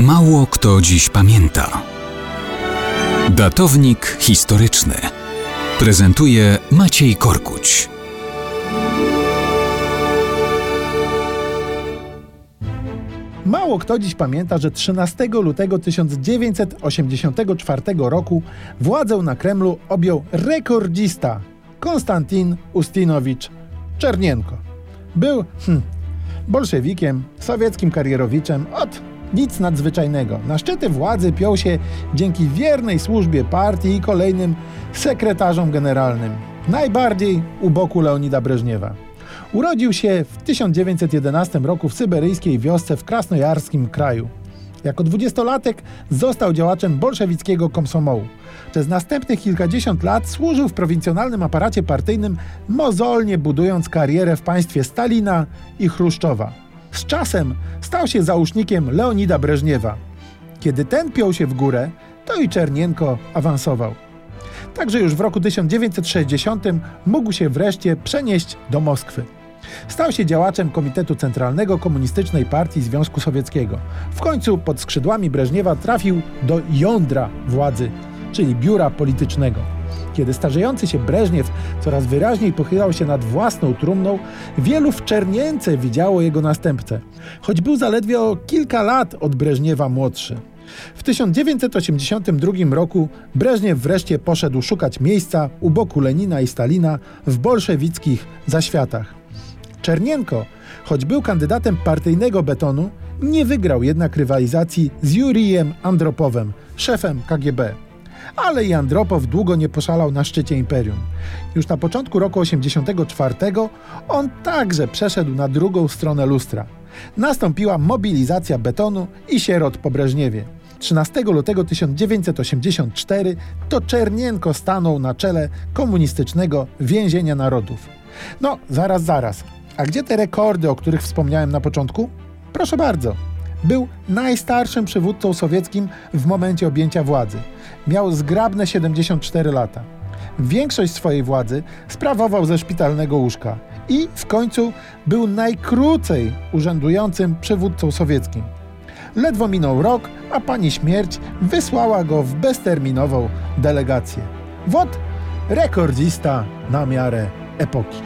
Mało kto dziś pamięta. Datownik historyczny prezentuje Maciej Korkuć. Mało kto dziś pamięta, że 13 lutego 1984 roku władzę na Kremlu objął rekordzista Konstantin Ustinowicz Czernienko. Był hm, bolszewikiem, sowieckim karierowiczem od nic nadzwyczajnego. Na szczyty władzy piął się dzięki wiernej służbie partii i kolejnym sekretarzom generalnym. Najbardziej u boku Leonida Breżniewa. Urodził się w 1911 roku w syberyjskiej wiosce w krasnojarskim kraju. Jako dwudziestolatek został działaczem bolszewickiego komsomołu. Przez następnych kilkadziesiąt lat służył w prowincjonalnym aparacie partyjnym, mozolnie budując karierę w państwie Stalina i Chruszczowa. Z czasem stał się załóżnikiem Leonida Breżniewa. Kiedy ten piął się w górę, to i Czernienko awansował. Także już w roku 1960 mógł się wreszcie przenieść do Moskwy. Stał się działaczem Komitetu Centralnego Komunistycznej Partii Związku Sowieckiego. W końcu pod skrzydłami Breżniewa trafił do jądra władzy, czyli biura politycznego. Kiedy starzejący się Breżniew coraz wyraźniej pochylał się nad własną trumną, wielu w Czernience widziało jego następcę, choć był zaledwie o kilka lat od Breżniewa młodszy. W 1982 roku Breżniew wreszcie poszedł szukać miejsca u boku Lenina i Stalina w bolszewickich zaświatach. Czernienko, choć był kandydatem partyjnego betonu, nie wygrał jednak rywalizacji z Jurijem Andropowem, szefem KGB. Ale i Andropow długo nie poszalał na szczycie imperium. Już na początku roku 1984 on także przeszedł na drugą stronę lustra. Nastąpiła mobilizacja betonu i sierot po Breżniewie. 13 lutego 1984 to Czernienko stanął na czele komunistycznego więzienia narodów. No, zaraz, zaraz. A gdzie te rekordy, o których wspomniałem na początku? Proszę bardzo. Był najstarszym przywódcą sowieckim w momencie objęcia władzy. Miał zgrabne 74 lata. Większość swojej władzy sprawował ze szpitalnego łóżka i w końcu był najkrócej urzędującym przywódcą sowieckim. Ledwo minął rok, a pani śmierć wysłała go w bezterminową delegację. Wot rekordzista na miarę epoki.